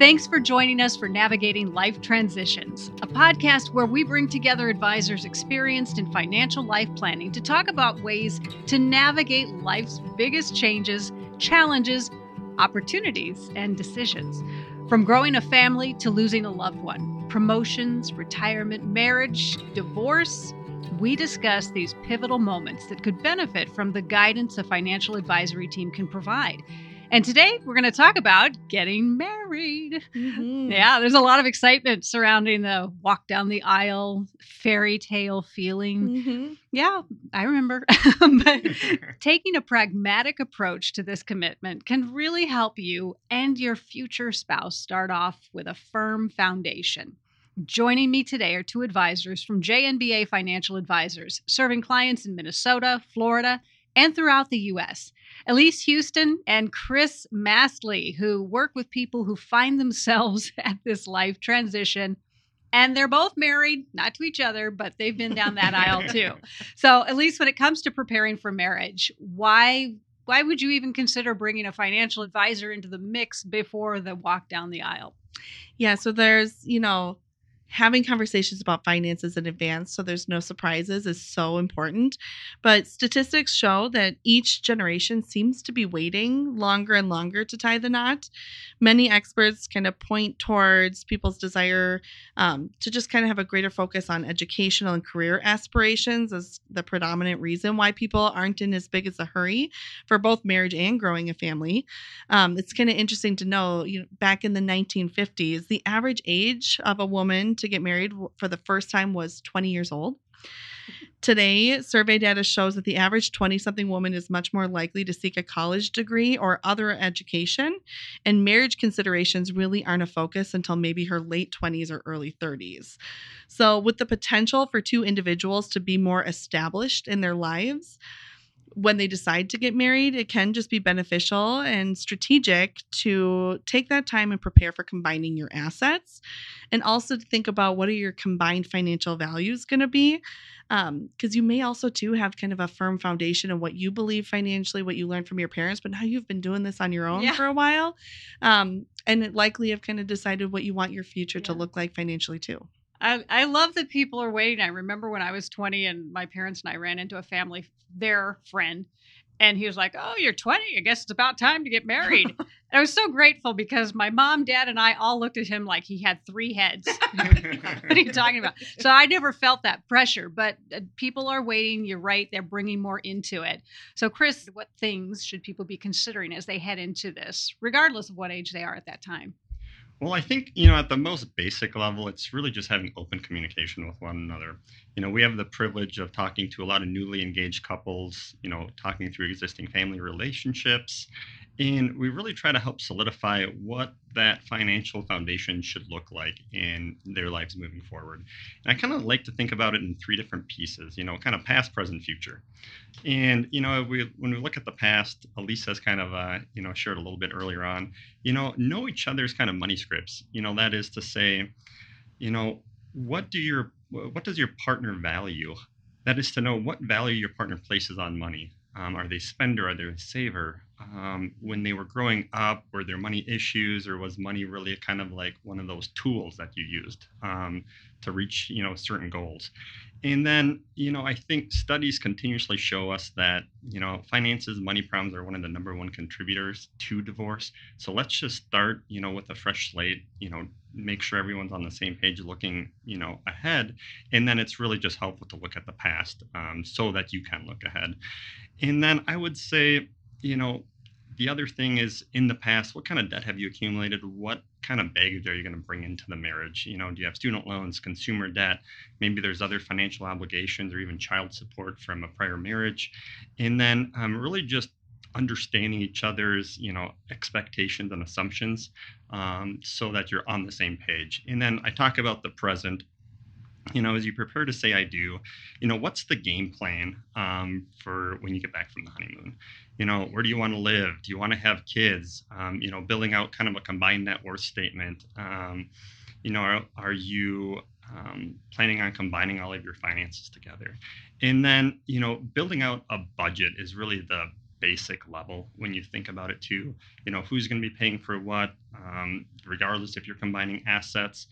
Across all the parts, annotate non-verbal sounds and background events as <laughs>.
Thanks for joining us for Navigating Life Transitions, a podcast where we bring together advisors experienced in financial life planning to talk about ways to navigate life's biggest changes, challenges, opportunities, and decisions. From growing a family to losing a loved one, promotions, retirement, marriage, divorce, we discuss these pivotal moments that could benefit from the guidance a financial advisory team can provide. And today we're going to talk about getting married. Mm-hmm. Yeah, there's a lot of excitement surrounding the walk down the aisle fairy tale feeling. Mm-hmm. Yeah, I remember. <laughs> but <laughs> taking a pragmatic approach to this commitment can really help you and your future spouse start off with a firm foundation. Joining me today are two advisors from JNBA Financial Advisors, serving clients in Minnesota, Florida, and throughout the U.S. Elise Huston and Chris Mastley, who work with people who find themselves <laughs> at this life transition. And they're both married, not to each other, but they've been down that aisle too. <laughs> So, Elise when it comes to preparing for marriage, why why would you even consider bringing a financial advisor into the mix before the walk down the aisle? Yeah, so there's, you know, having conversations about finances in advance so there's no surprises is so important. But statistics show that each generation seems to be waiting longer and longer to tie the knot. Many experts kind of point towards people's desire um, to just kind of have a greater focus on educational and career aspirations as the predominant reason why people aren't in as big as a hurry for both marriage and growing a family. Um, it's kind of interesting to know, you know, back in the 1950s, the average age of a woman to get married for the first time was 20 years old. Today, survey data shows that the average 20 something woman is much more likely to seek a college degree or other education, and marriage considerations really aren't a focus until maybe her late 20s or early 30s. So, with the potential for two individuals to be more established in their lives, when they decide to get married, it can just be beneficial and strategic to take that time and prepare for combining your assets and also to think about what are your combined financial values going to be. Because um, you may also, too, have kind of a firm foundation of what you believe financially, what you learned from your parents, but now you've been doing this on your own yeah. for a while. Um, and likely have kind of decided what you want your future yeah. to look like financially, too. I, I love that people are waiting. I remember when I was 20 and my parents and I ran into a family, their friend, and he was like, Oh, you're 20. I guess it's about time to get married. <laughs> and I was so grateful because my mom, dad, and I all looked at him like he had three heads. <laughs> <laughs> what are you talking about? So I never felt that pressure, but uh, people are waiting. You're right. They're bringing more into it. So, Chris, what things should people be considering as they head into this, regardless of what age they are at that time? Well, I think, you know, at the most basic level, it's really just having open communication with one another. You know, we have the privilege of talking to a lot of newly engaged couples, you know, talking through existing family relationships and we really try to help solidify what that financial foundation should look like in their lives moving forward. And I kind of like to think about it in three different pieces, you know, kind of past, present, future. And, you know, we, when we look at the past, Elise has kind of, uh, you know, shared a little bit earlier on, you know, know each other's kind of money scripts. You know, that is to say, you know, what do your, what does your partner value? That is to know what value your partner places on money. Um, are they spender? Are they a saver? um, when they were growing up were there money issues or was money really kind of like one of those tools that you used um, to reach you know certain goals and then you know i think studies continuously show us that you know finances money problems are one of the number one contributors to divorce. So let's just start you know with a fresh slate you know make sure everyone's on the same page looking you know ahead. And then it's really just helpful to look at the past um, so that you can look ahead. And then i would say you know, the other thing is in the past, what kind of debt have you accumulated? What kind of baggage are you going to bring into the marriage? You know, do you have student loans, consumer debt? Maybe there's other financial obligations or even child support from a prior marriage. And then um, really just understanding each other's you know expectations and assumptions um, so that you're on the same page and then i talk about the present you know, as you prepare to say I do, you know, what's the game plan um, for when you get back from the honeymoon? You know, where do you want to live? Do you want to have kids? Um, you know, building out kind of a combined net worth statement. Um, you know, are, are you um, planning on combining all of your finances together? And then, you know, building out a budget is really the basic level when you think about it too. You know, who's going to be paying for what, um, regardless if you're combining assets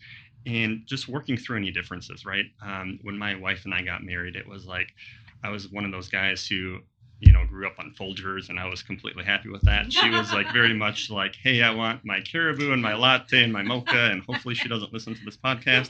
and just working through any differences, right? Um, when my wife and I got married, it was like I was one of those guys who you know, grew up on Folgers, and I was completely happy with that. She was like very <laughs> much like, "Hey, I want my caribou and my latte and my mocha," and hopefully she doesn't listen to this podcast.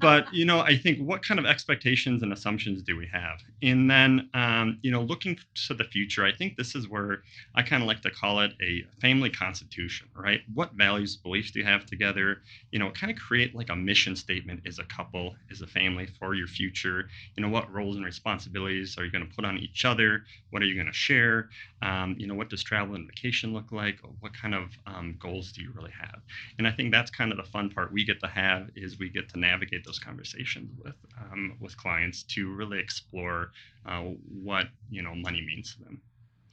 But you know, I think what kind of expectations and assumptions do we have? And then, um, you know, looking to the future, I think this is where I kind of like to call it a family constitution, right? What values, beliefs do you have together? You know, kind of create like a mission statement as a couple, as a family for your future. You know, what roles and responsibilities are you going to put on each other? What are you going to share? Um, you know, what does travel and vacation look like? What kind of um, goals do you really have? And I think that's kind of the fun part we get to have is we get to navigate those conversations with um, with clients to really explore uh, what you know money means to them.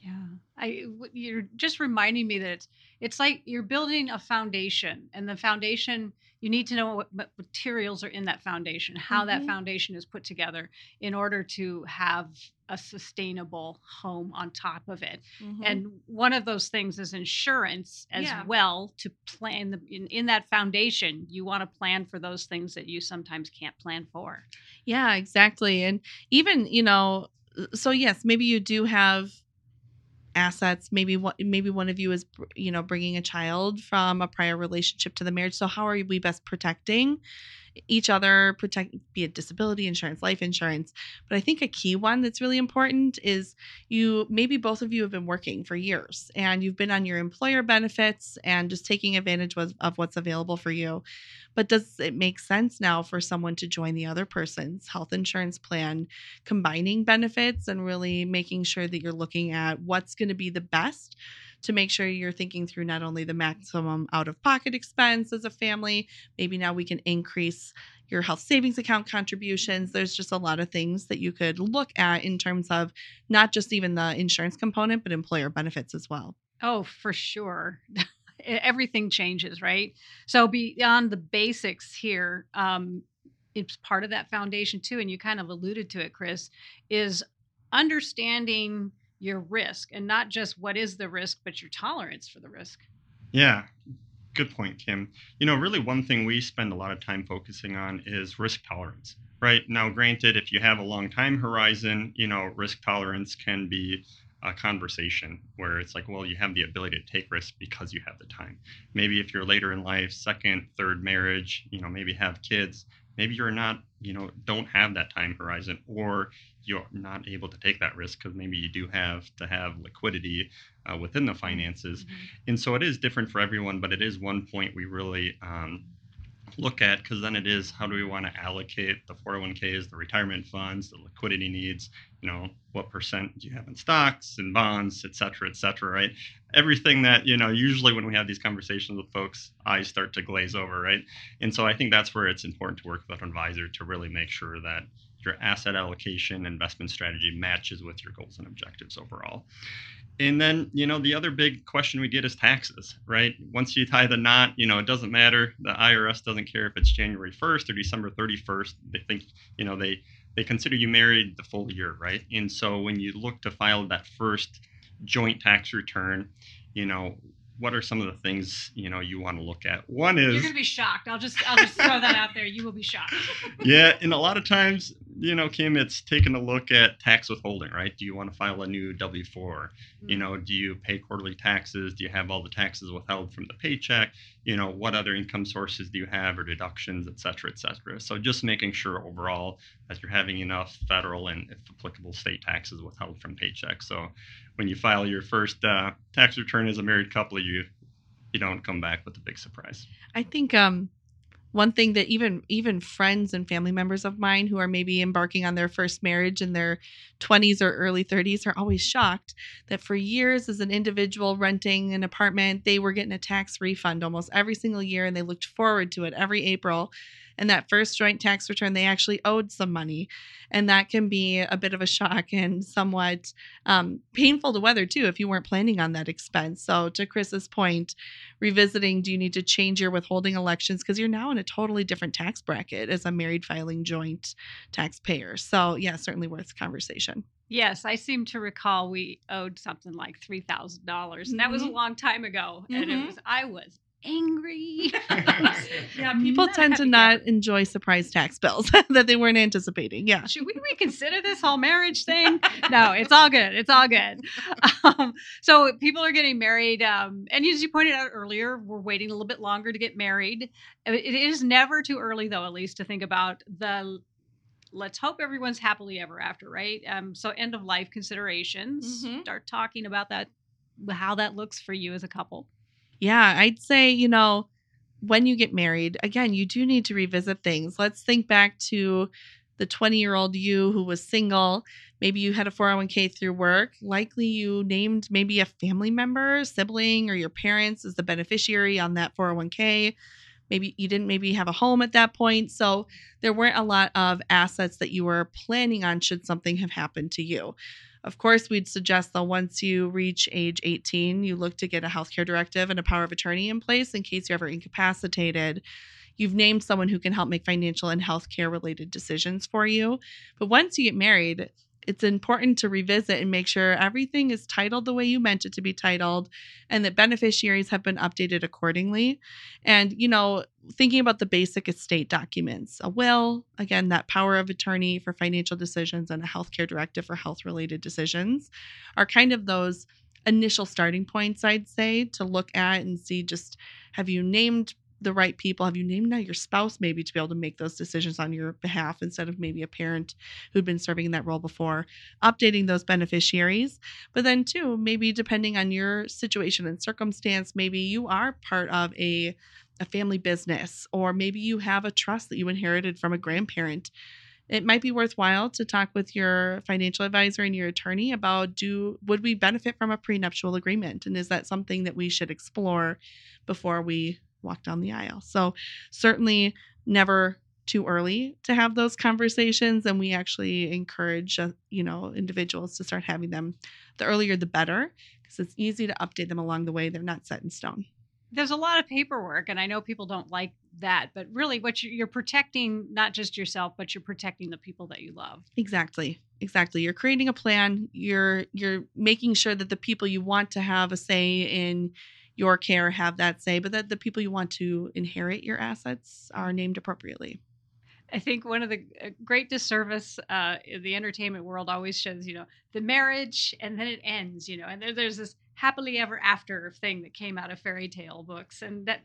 Yeah, I you're just reminding me that it's it's like you're building a foundation, and the foundation you need to know what, what materials are in that foundation, how mm-hmm. that foundation is put together in order to have a sustainable home on top of it. Mm-hmm. And one of those things is insurance as yeah. well to plan the, in, in that foundation. You want to plan for those things that you sometimes can't plan for. Yeah, exactly. And even, you know, so yes, maybe you do have assets maybe what maybe one of you is you know bringing a child from a prior relationship to the marriage. So how are we best protecting each other protect be it disability insurance life insurance? But i think a key one that's really important is you maybe both of you have been working for years and you've been on your employer benefits and just taking advantage of, of what's available for you but does it make sense now for someone to join the other person's health insurance plan combining benefits and really making sure that you're looking at what's going to be the best to make sure you're thinking through not only the maximum out of pocket expense as a family, maybe now we can increase your health savings account contributions. There's just a lot of things that you could look at in terms of not just even the insurance component, but employer benefits as well. Oh, for sure. <laughs> Everything changes, right? So, beyond the basics here, um, it's part of that foundation too. And you kind of alluded to it, Chris, is understanding your risk and not just what is the risk, but your tolerance for the risk. Yeah, good point, Kim. You know, really, one thing we spend a lot of time focusing on is risk tolerance. Right now, granted, if you have a long time horizon, you know, risk tolerance can be a conversation where it's like, well, you have the ability to take risks because you have the time. Maybe if you're later in life, second, third marriage, you know, maybe have kids, maybe you're not, you know, don't have that time horizon, or you're not able to take that risk because maybe you do have to have liquidity uh, within the finances. Mm-hmm. And so it is different for everyone, but it is one point we really um, look at because then it is how do we want to allocate the 401ks, the retirement funds, the liquidity needs, you know, what percent do you have in stocks and bonds, et cetera, et cetera, right? Everything that, you know, usually when we have these conversations with folks, eyes start to glaze over, right? And so I think that's where it's important to work with an advisor to really make sure that your asset allocation investment strategy matches with your goals and objectives overall. And then, you know, the other big question we get is taxes, right? Once you tie the knot, you know, it doesn't matter. The IRS doesn't care if it's January 1st or December 31st. They think, you know, they they consider you married the full year, right? And so when you look to file that first joint tax return, you know, what are some of the things you know you want to look at? One is you're going to be shocked. I'll just I'll just throw that out there. You will be shocked. <laughs> yeah, and a lot of times, you know, Kim, it's taking a look at tax withholding, right? Do you want to file a new W four? Mm-hmm. You know, do you pay quarterly taxes? Do you have all the taxes withheld from the paycheck? You know, what other income sources do you have or deductions, et cetera, et cetera. So just making sure overall that you're having enough federal and, if applicable, state taxes withheld from paycheck. So when you file your first uh, tax return as a married couple, you you don't come back with a big surprise. I think um, one thing that even even friends and family members of mine who are maybe embarking on their first marriage in their 20s or early 30s are always shocked that for years as an individual renting an apartment they were getting a tax refund almost every single year and they looked forward to it every April and that first joint tax return they actually owed some money and that can be a bit of a shock and somewhat um, painful to weather too if you weren't planning on that expense so to chris's point revisiting do you need to change your withholding elections because you're now in a totally different tax bracket as a married filing joint taxpayer so yeah certainly worth conversation Yes, I seem to recall we owed something like three thousand dollars, and that was a Mhm. long time ago. And it Mhm. was I was angry. <laughs> <laughs> yeah people Not tend to not camper. enjoy surprise tax bills <laughs> that they weren't anticipating yeah Should we reconsider this whole marriage thing? No, it's all good. It's all good. Um, so people are getting married, um, and as you pointed out earlier, we're waiting a little bit longer to get married. Uh, It is never too early, though, at least to think about the. Let's hope everyone's happily ever after, right? Um, so end of life considerations. Mhm. Start talking about that, how that looks for you as a couple. Yeah, I'd say, you know, when you get married, again, you do need to revisit things. Let's think back to the 20 year old you who was single. Maybe you had a 401k through work. Likely you named maybe a family member, sibling, or your parents as the beneficiary on that 401k. Maybe you didn't maybe have a home at that point. So there weren't a lot of assets that you were planning on should something have happened to you. Of course, we'd suggest that once you reach age 18, you look to get a healthcare directive and a power of attorney in place in case you're ever incapacitated. You've named someone who can help make financial and healthcare related decisions for you. But once you get married, it's important to revisit and make sure everything is titled the way you meant it to be titled and that beneficiaries have been updated accordingly. And, you know, thinking about the basic estate documents a will, again, that power of attorney for financial decisions, and a healthcare directive for health related decisions are kind of those initial starting points, I'd say, to look at and see just have you named the right people? Have you named now your spouse maybe to be able to make those decisions on your behalf instead of maybe a parent who'd been serving in that role before? Updating those beneficiaries. But then, too, maybe depending on your situation and circumstance, maybe you are part of a a family business, or maybe you have a trust that you inherited from a grandparent. It might be worthwhile to talk with your financial advisor and your attorney about do would we benefit from a prenuptial agreement and is that something that we should explore before we walk down the aisle. So certainly never too early to have those conversations and we actually encourage uh, you know individuals to start having them the earlier the better because it's easy to update them along the way they're not set in stone there's a lot of paperwork and i know people don't like that but really what you- you're protecting not just yourself but you're protecting the people that you love Exactly. Exactly. You're creating a plan. You're you're making sure that the people you want to have a say in your care have that say, but that the people you want to inherit your assets are named appropriately. i think one of the uh, great disservice uh, the entertainment world always shows you know the marriage and then it ends you know and there, there's this happily ever after thing that came out of fairy tale books and that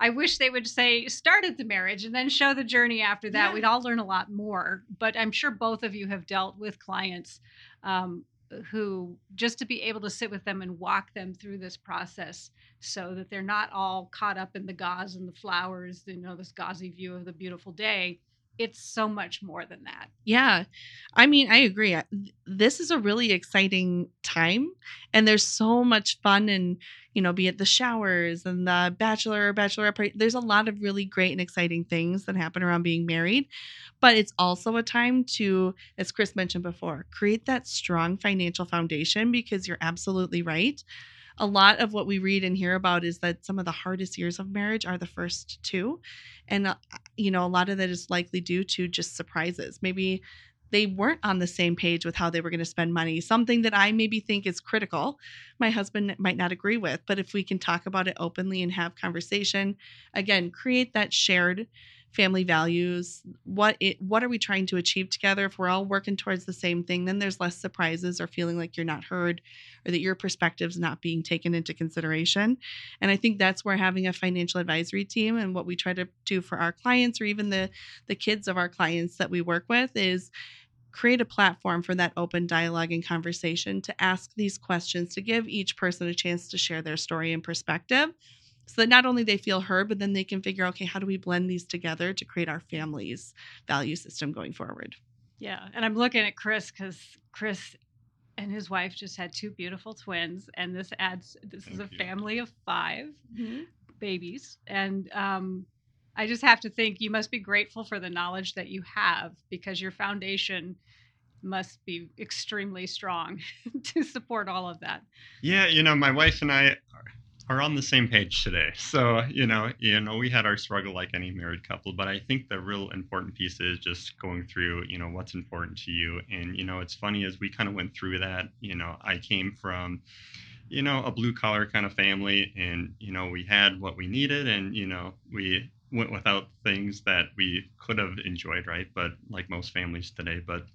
i wish they would say start at the marriage and then show the journey after that Yeah. we'd all learn a lot more but i'm sure both of you have dealt with clients um, who just to be able to sit with them and walk them through this process so that they're not all caught up in the gauze and the flowers you know this gauzy view of the beautiful day it's so much more than that Yeah. I mean, I agree. This is a really exciting time and there's so much fun and, you know, be it the showers and the bachelor, or bachelorette party. There's a lot of really great and exciting things that happen around being married. But it's also a time to, as Chris mentioned before, create that strong financial foundation because you're absolutely right. A lot of what we read and hear about is that some of the hardest years of marriage are the first two. And, uh, you know, a lot of that is likely due to just surprises. Maybe they weren't on the same page with how they were going to spend money, something that I maybe think is critical. My husband might not agree with, but if we can talk about it openly and have conversation, again, create that shared family values what it what are we trying to achieve together? If we're all working towards the same thing then there's less surprises or feeling like you're not heard or that your perspective's not being taken into consideration. And i think that's where having a financial advisory team and what we try to do for our clients or even the the kids of our clients that we work with is create a platform for that open dialogue and conversation to ask these questions to give each person a chance to share their story and perspective so that not only they feel heard but then they can figure okay how do we blend these together to create our family's value system going forward yeah and i'm looking at chris because chris and his wife just had two beautiful twins and this adds this is a you. family of five babies and um I just have to think you must be grateful for the knowledge that you have because your foundation must be extremely strong <laughs> to support all of that. Yeah, you know, my wife and I are on the same page today. <laughs> So, you know, you know, we had our struggle like any married couple, but I think the real important piece is just going through, you know, what's important to you. And, you know, it's funny as we kind of went through that, you know, I came from, you know, a blue collar kind of family and, you know, we had what we needed and, you know, we went without things that we could have enjoyed, right? But like most families today, but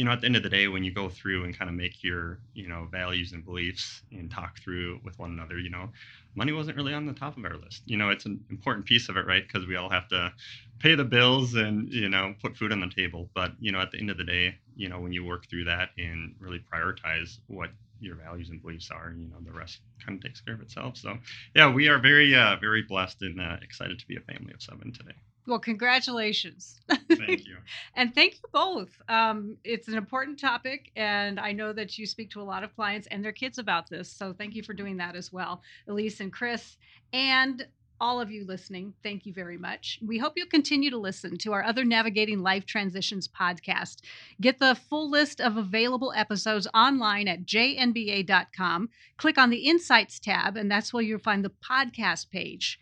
you know, at the end of the day, when you go through and kind of make your, you know, values and beliefs and talk through with one another, you know, money wasn't really on the top of our list. You know, it's an important piece of it, right? Because we all have to pay the bills and, you know, put food on the table. But, you know, at the end of the day, you know, when you work through that and really prioritize what your values and beliefs are, you know, the rest kind of takes care of itself. So, yeah, we are very, uh, very blessed and uh, excited to be a family of seven today. Well, congratulations. Thank you. <laughs> and thank you both. Um, it's an important topic, and I know that you speak to a lot of clients and their kids about this. So thank you for doing that as well, Elise and Chris. And all of you listening, thank you very much. We hope you'll continue to listen to our other Navigating Life Transitions podcast. Get the full list of available episodes online at jnba.com. Click on the Insights tab, and that's where you'll find the podcast page.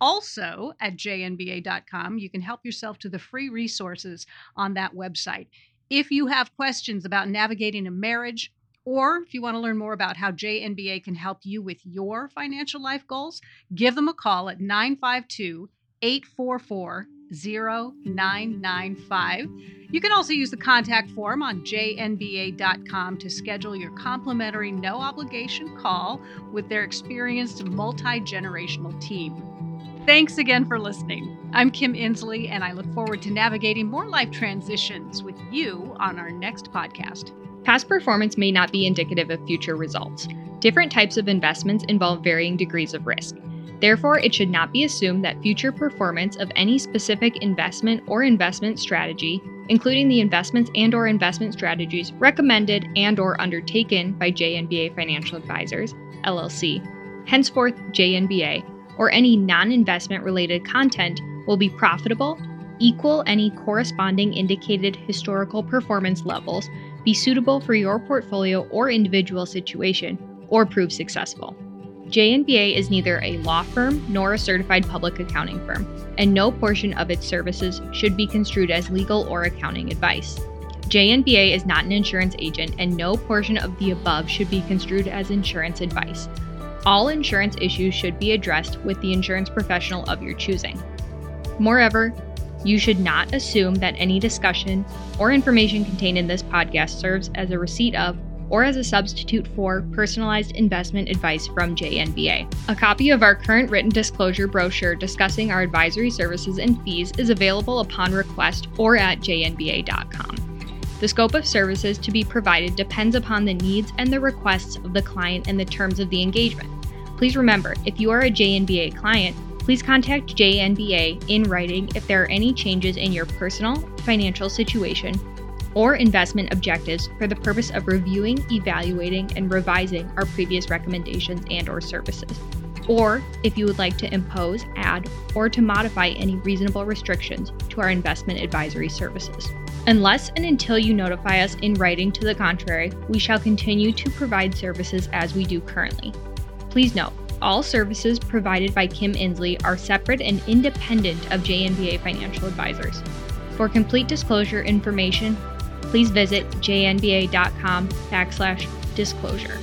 Also, at jnba.com, you can help yourself to the free resources on that website. If you have questions about navigating a marriage, or if you want to learn more about how JNBA can help you with your financial life goals, give them a call at 952 844 0995. You can also use the contact form on jnba.com to schedule your complimentary no obligation call with their experienced multi generational team. Thanks again for listening. I'm Kim Insley, and I look forward to navigating more life transitions with you on our next podcast. Past performance may not be indicative of future results. Different types of investments involve varying degrees of risk. Therefore, it should not be assumed that future performance of any specific investment or investment strategy, including the investments and or investment strategies recommended and or undertaken by JNBA Financial Advisors, LLC, henceforth JNBA, or any non investment related content will be profitable, equal any corresponding indicated historical performance levels, be suitable for your portfolio or individual situation, or prove successful. JNBA is neither a law firm nor a certified public accounting firm, and no portion of its services should be construed as legal or accounting advice. JNBA is not an insurance agent, and no portion of the above should be construed as insurance advice. All insurance issues should be addressed with the insurance professional of your choosing. Moreover, you should not assume that any discussion or information contained in this podcast serves as a receipt of or as a substitute for personalized investment advice from JNBA. A copy of our current written disclosure brochure discussing our advisory services and fees is available upon request or at jnba.com. The scope of services to be provided depends upon the needs and the requests of the client and the terms of the engagement. Please remember, if you are a JNBA client, please contact JNBA in writing if there are any changes in your personal, financial situation, or investment objectives for the purpose of reviewing, evaluating, and revising our previous recommendations and or services. Or if you would like to impose, add, or to modify any reasonable restrictions to our investment advisory services. Unless and until you notify us in writing to the contrary, we shall continue to provide services as we do currently. Please note, all services provided by Kim Insley are separate and independent of JNBA Financial Advisors. For complete disclosure information, please visit jnba.com backslash disclosure.